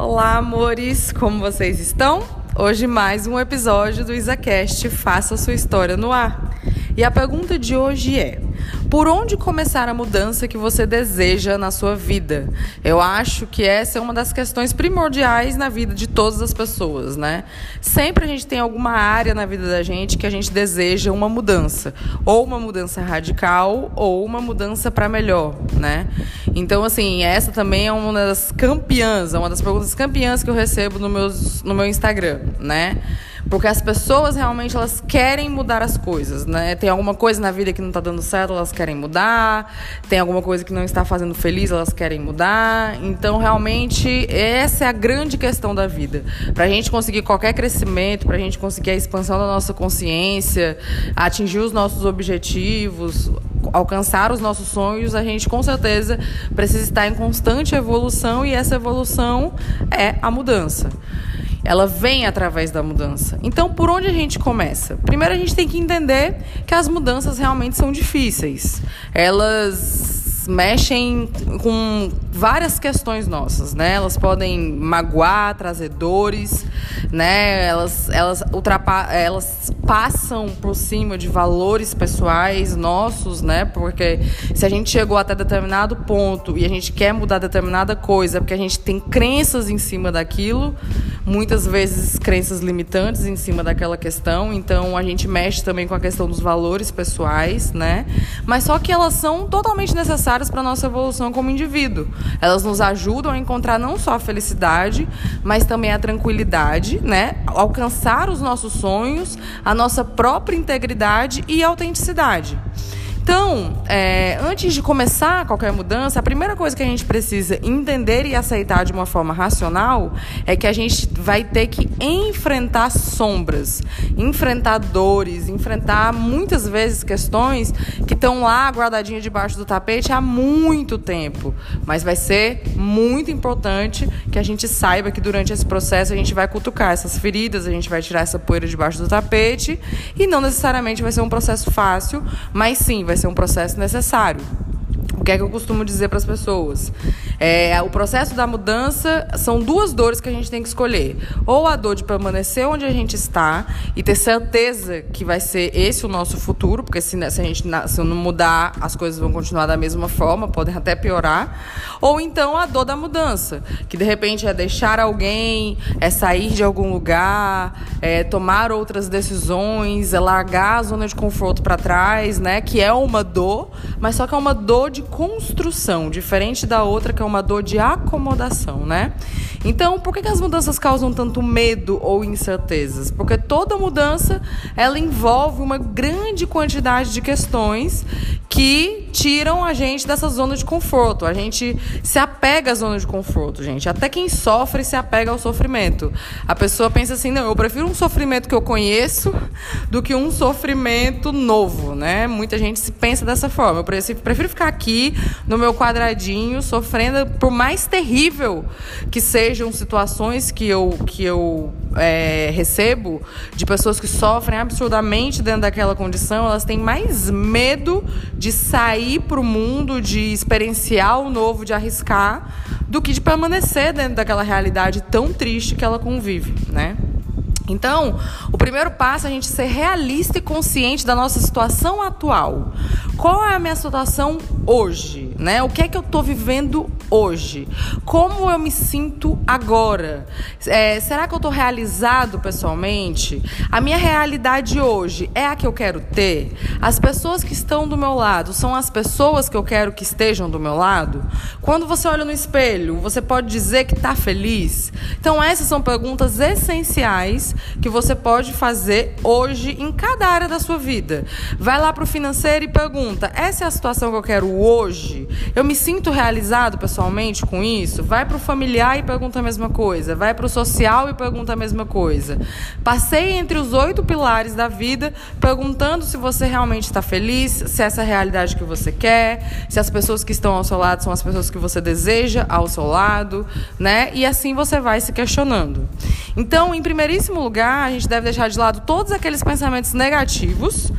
Olá, amores, como vocês estão? Hoje mais um episódio do IsaCast Faça Sua História no Ar. E a pergunta de hoje é: por onde começar a mudança que você deseja na sua vida? Eu acho que essa é uma das questões primordiais na vida de todas as pessoas, né? Sempre a gente tem alguma área na vida da gente que a gente deseja uma mudança, ou uma mudança radical, ou uma mudança para melhor, né? Então, assim, essa também é uma das campeãs, é uma das perguntas campeãs que eu recebo no, meus, no meu Instagram, né? Porque as pessoas realmente elas querem mudar as coisas, né? Tem alguma coisa na vida que não está dando certo, elas querem mudar. Tem alguma coisa que não está fazendo feliz, elas querem mudar. Então, realmente, essa é a grande questão da vida. Para a gente conseguir qualquer crescimento, para a gente conseguir a expansão da nossa consciência, atingir os nossos objetivos, alcançar os nossos sonhos, a gente com certeza precisa estar em constante evolução e essa evolução é a mudança ela vem através da mudança. Então, por onde a gente começa? Primeiro, a gente tem que entender que as mudanças realmente são difíceis. Elas mexem com várias questões nossas, né? Elas podem magoar, trazer dores, né? Elas, elas, ultrapa elas passam por cima de valores pessoais nossos, né? Porque se a gente chegou até determinado ponto e a gente quer mudar determinada coisa, porque a gente tem crenças em cima daquilo, muitas vezes crenças limitantes em cima daquela questão, então a gente mexe também com a questão dos valores pessoais, né? Mas só que elas são totalmente necessárias para nossa evolução como indivíduo. Elas nos ajudam a encontrar não só a felicidade, mas também a tranquilidade, né? Alcançar os nossos sonhos, a nossa própria integridade e autenticidade. Então, é, antes de começar qualquer mudança, a primeira coisa que a gente precisa entender e aceitar de uma forma racional é que a gente vai ter que enfrentar sombras, enfrentar dores, enfrentar muitas vezes questões que estão lá guardadinhas debaixo do tapete há muito tempo. Mas vai ser muito importante que a gente saiba que durante esse processo a gente vai cutucar essas feridas, a gente vai tirar essa poeira debaixo do tapete e não necessariamente vai ser um processo fácil, mas sim vai ser um processo necessário. O que é que eu costumo dizer para as pessoas? É, o processo da mudança são duas dores que a gente tem que escolher. Ou a dor de permanecer onde a gente está e ter certeza que vai ser esse o nosso futuro, porque se, se a gente se não mudar, as coisas vão continuar da mesma forma, podem até piorar. Ou então a dor da mudança, que de repente é deixar alguém, é sair de algum lugar, é tomar outras decisões, é largar a zona de conforto para trás, né? Que é uma dor, mas só que é uma dor de construção, diferente da outra que é uma dor de acomodação, né? Então, por que, que as mudanças causam tanto medo ou incertezas? Porque toda mudança ela envolve uma grande quantidade de questões que tiram a gente dessa zona de conforto. A gente se apega à zona de conforto, gente. Até quem sofre se apega ao sofrimento. A pessoa pensa assim: não, eu prefiro um sofrimento que eu conheço do que um sofrimento novo, né? Muita gente se pensa dessa forma. Eu prefiro ficar aqui no meu quadradinho sofrendo, por mais terrível que sejam situações que eu, que eu é, recebo de pessoas que sofrem absurdamente dentro daquela condição, elas têm mais medo de sair para o mundo, de experienciar o novo, de arriscar, do que de permanecer dentro daquela realidade tão triste que ela convive, né? Então, o primeiro passo é a gente ser realista e consciente da nossa situação atual. Qual é a minha situação hoje? Né? O que é que eu estou vivendo hoje? Como eu me sinto agora? É, será que eu estou realizado pessoalmente? A minha realidade hoje é a que eu quero ter? As pessoas que estão do meu lado são as pessoas que eu quero que estejam do meu lado? Quando você olha no espelho, você pode dizer que está feliz? Então, essas são perguntas essenciais que você pode fazer hoje em cada área da sua vida. Vai lá para o financeiro e pergunta: essa é a situação que eu quero hoje? Eu me sinto realizado pessoalmente com isso? Vai para o familiar e pergunta a mesma coisa. Vai para o social e pergunta a mesma coisa. Passei entre os oito pilares da vida perguntando se você realmente está feliz, se essa é a realidade que você quer, se as pessoas que estão ao seu lado são as pessoas que você deseja ao seu lado, né? E assim você vai se questionando. Então, em primeiríssimo lugar, a gente deve deixar de lado todos aqueles pensamentos negativos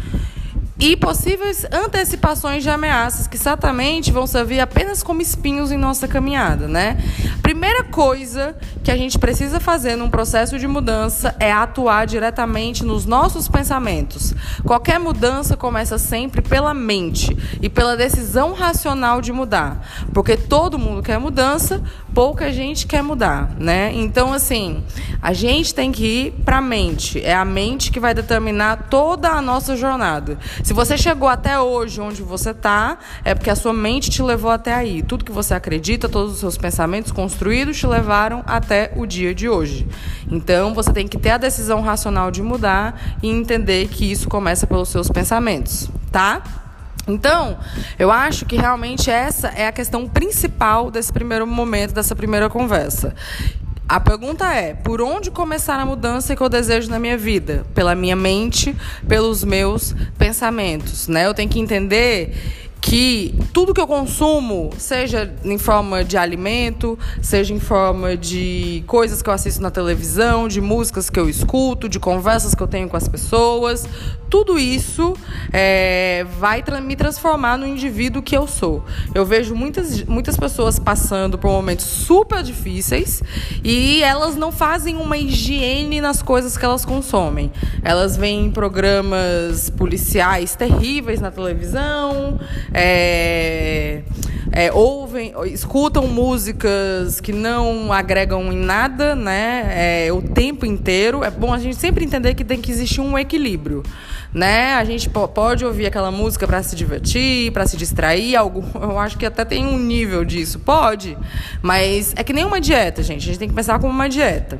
e possíveis antecipações de ameaças que certamente vão servir apenas como espinhos em nossa caminhada, né? Primeira coisa que a gente precisa fazer num processo de mudança é atuar diretamente nos nossos pensamentos. Qualquer mudança começa sempre pela mente e pela decisão racional de mudar, porque todo mundo quer mudança, pouca gente quer mudar, né? Então assim, a gente tem que ir para a mente. É a mente que vai determinar toda a nossa jornada. Se você chegou até hoje onde você está, é porque a sua mente te levou até aí. Tudo que você acredita, todos os seus pensamentos construídos te levaram até o dia de hoje. Então, você tem que ter a decisão racional de mudar e entender que isso começa pelos seus pensamentos, tá? Então, eu acho que realmente essa é a questão principal desse primeiro momento, dessa primeira conversa. A pergunta é: por onde começar a mudança que eu desejo na minha vida? Pela minha mente, pelos meus pensamentos, né? Eu tenho que entender que tudo que eu consumo, seja em forma de alimento, seja em forma de coisas que eu assisto na televisão, de músicas que eu escuto, de conversas que eu tenho com as pessoas, tudo isso é, vai tra me transformar no indivíduo que eu sou. Eu vejo muitas, muitas pessoas passando por momentos super difíceis e elas não fazem uma higiene nas coisas que elas consomem. Elas veem programas policiais terríveis na televisão, é, é, ouvem, escutam músicas que não agregam em nada, né? É, o tempo inteiro. É bom a gente sempre entender que tem que existir um equilíbrio né? A gente pode ouvir aquela música para se divertir, para se distrair, algo, eu acho que até tem um nível disso, pode, mas é que nem uma dieta, gente. A gente tem que pensar como uma dieta.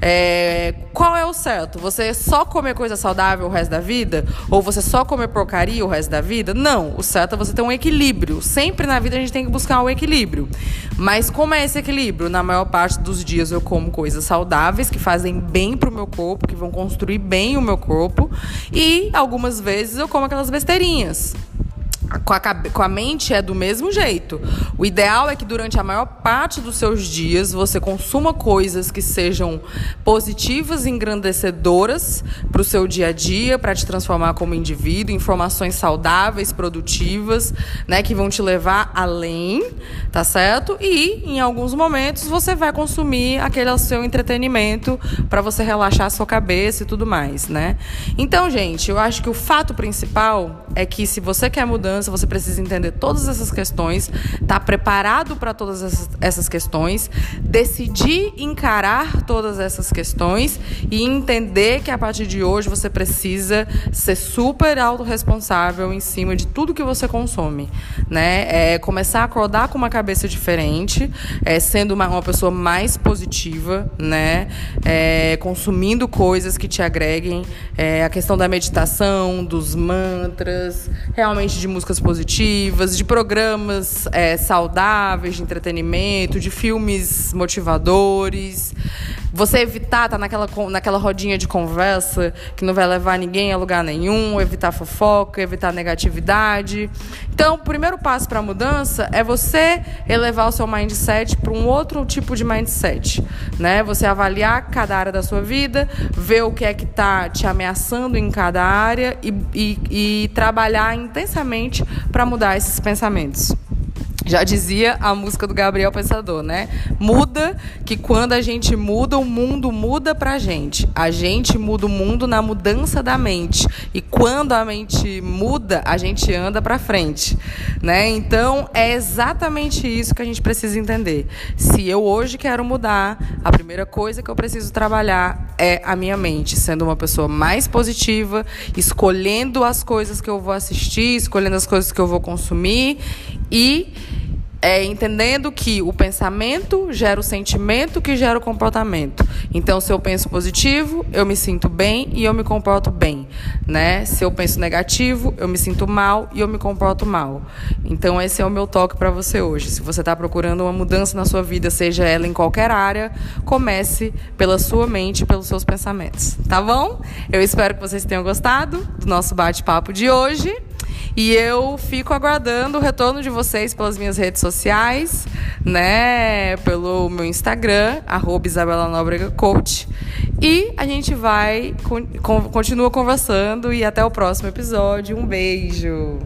É, qual é o certo? Você só comer coisa saudável o resto da vida? Ou você só comer porcaria o resto da vida? Não. O certo é você ter um equilíbrio. Sempre na vida a gente tem que buscar o equilíbrio. Mas como é esse equilíbrio? Na maior parte dos dias eu como coisas saudáveis que fazem bem pro meu corpo, que vão construir bem o meu corpo. E algumas vezes eu como aquelas besteirinhas com a, com a mente é do mesmo jeito. O ideal é que durante a maior parte dos seus dias você consuma coisas que sejam positivas e engrandecedoras para o seu dia a dia, para te transformar como indivíduo, informações saudáveis, produtivas, né, que vão te levar além, tá certo? E em alguns momentos você vai consumir aquele seu entretenimento para você relaxar a sua cabeça e tudo mais, né? Então, gente, eu acho que o fato principal é que se você quer mudança você precisa entender todas essas questões, estar tá preparado para todas essas, essas questões, decidir encarar todas essas questões e entender que a partir de hoje você precisa ser super autorresponsável em cima de tudo que você consome, né? É começar a acordar com uma cabeça diferente, é, sendo uma, uma pessoa mais positiva, né? É, consumindo coisas que te agreguem, é, a questão da meditação, dos mantras, realmente de música músicas positivas, de programas é, saudáveis, de entretenimento, de filmes motivadores. Você evitar tá naquela, naquela rodinha de conversa que não vai levar ninguém a lugar nenhum, evitar fofoca, evitar negatividade. Então, o primeiro passo para a mudança é você elevar o seu mindset para um outro tipo de mindset. Né? Você avaliar cada área da sua vida, ver o que é que está te ameaçando em cada área e, e, e trabalhar intensamente para mudar esses pensamentos. Já dizia a música do Gabriel Pensador, né? Muda que quando a gente muda, o mundo muda pra gente. A gente muda o mundo na mudança da mente. E quando a mente muda, a gente anda pra frente, né? Então, é exatamente isso que a gente precisa entender. Se eu hoje quero mudar, a primeira coisa que eu preciso trabalhar é a minha mente, sendo uma pessoa mais positiva, escolhendo as coisas que eu vou assistir, escolhendo as coisas que eu vou consumir e é, entendendo que o pensamento gera o sentimento que gera o comportamento. Então, se eu penso positivo, eu me sinto bem e eu me comporto bem, né? Se eu penso negativo, eu me sinto mal e eu me comporto mal. Então, esse é o meu toque para você hoje. Se você está procurando uma mudança na sua vida, seja ela em qualquer área, comece pela sua mente, pelos seus pensamentos, tá bom? Eu espero que vocês tenham gostado do nosso bate-papo de hoje. E eu fico aguardando o retorno de vocês pelas minhas redes sociais, né? Pelo meu Instagram, arroba Isabela Nóbrega Coach. E a gente vai, continua conversando e até o próximo episódio. Um beijo!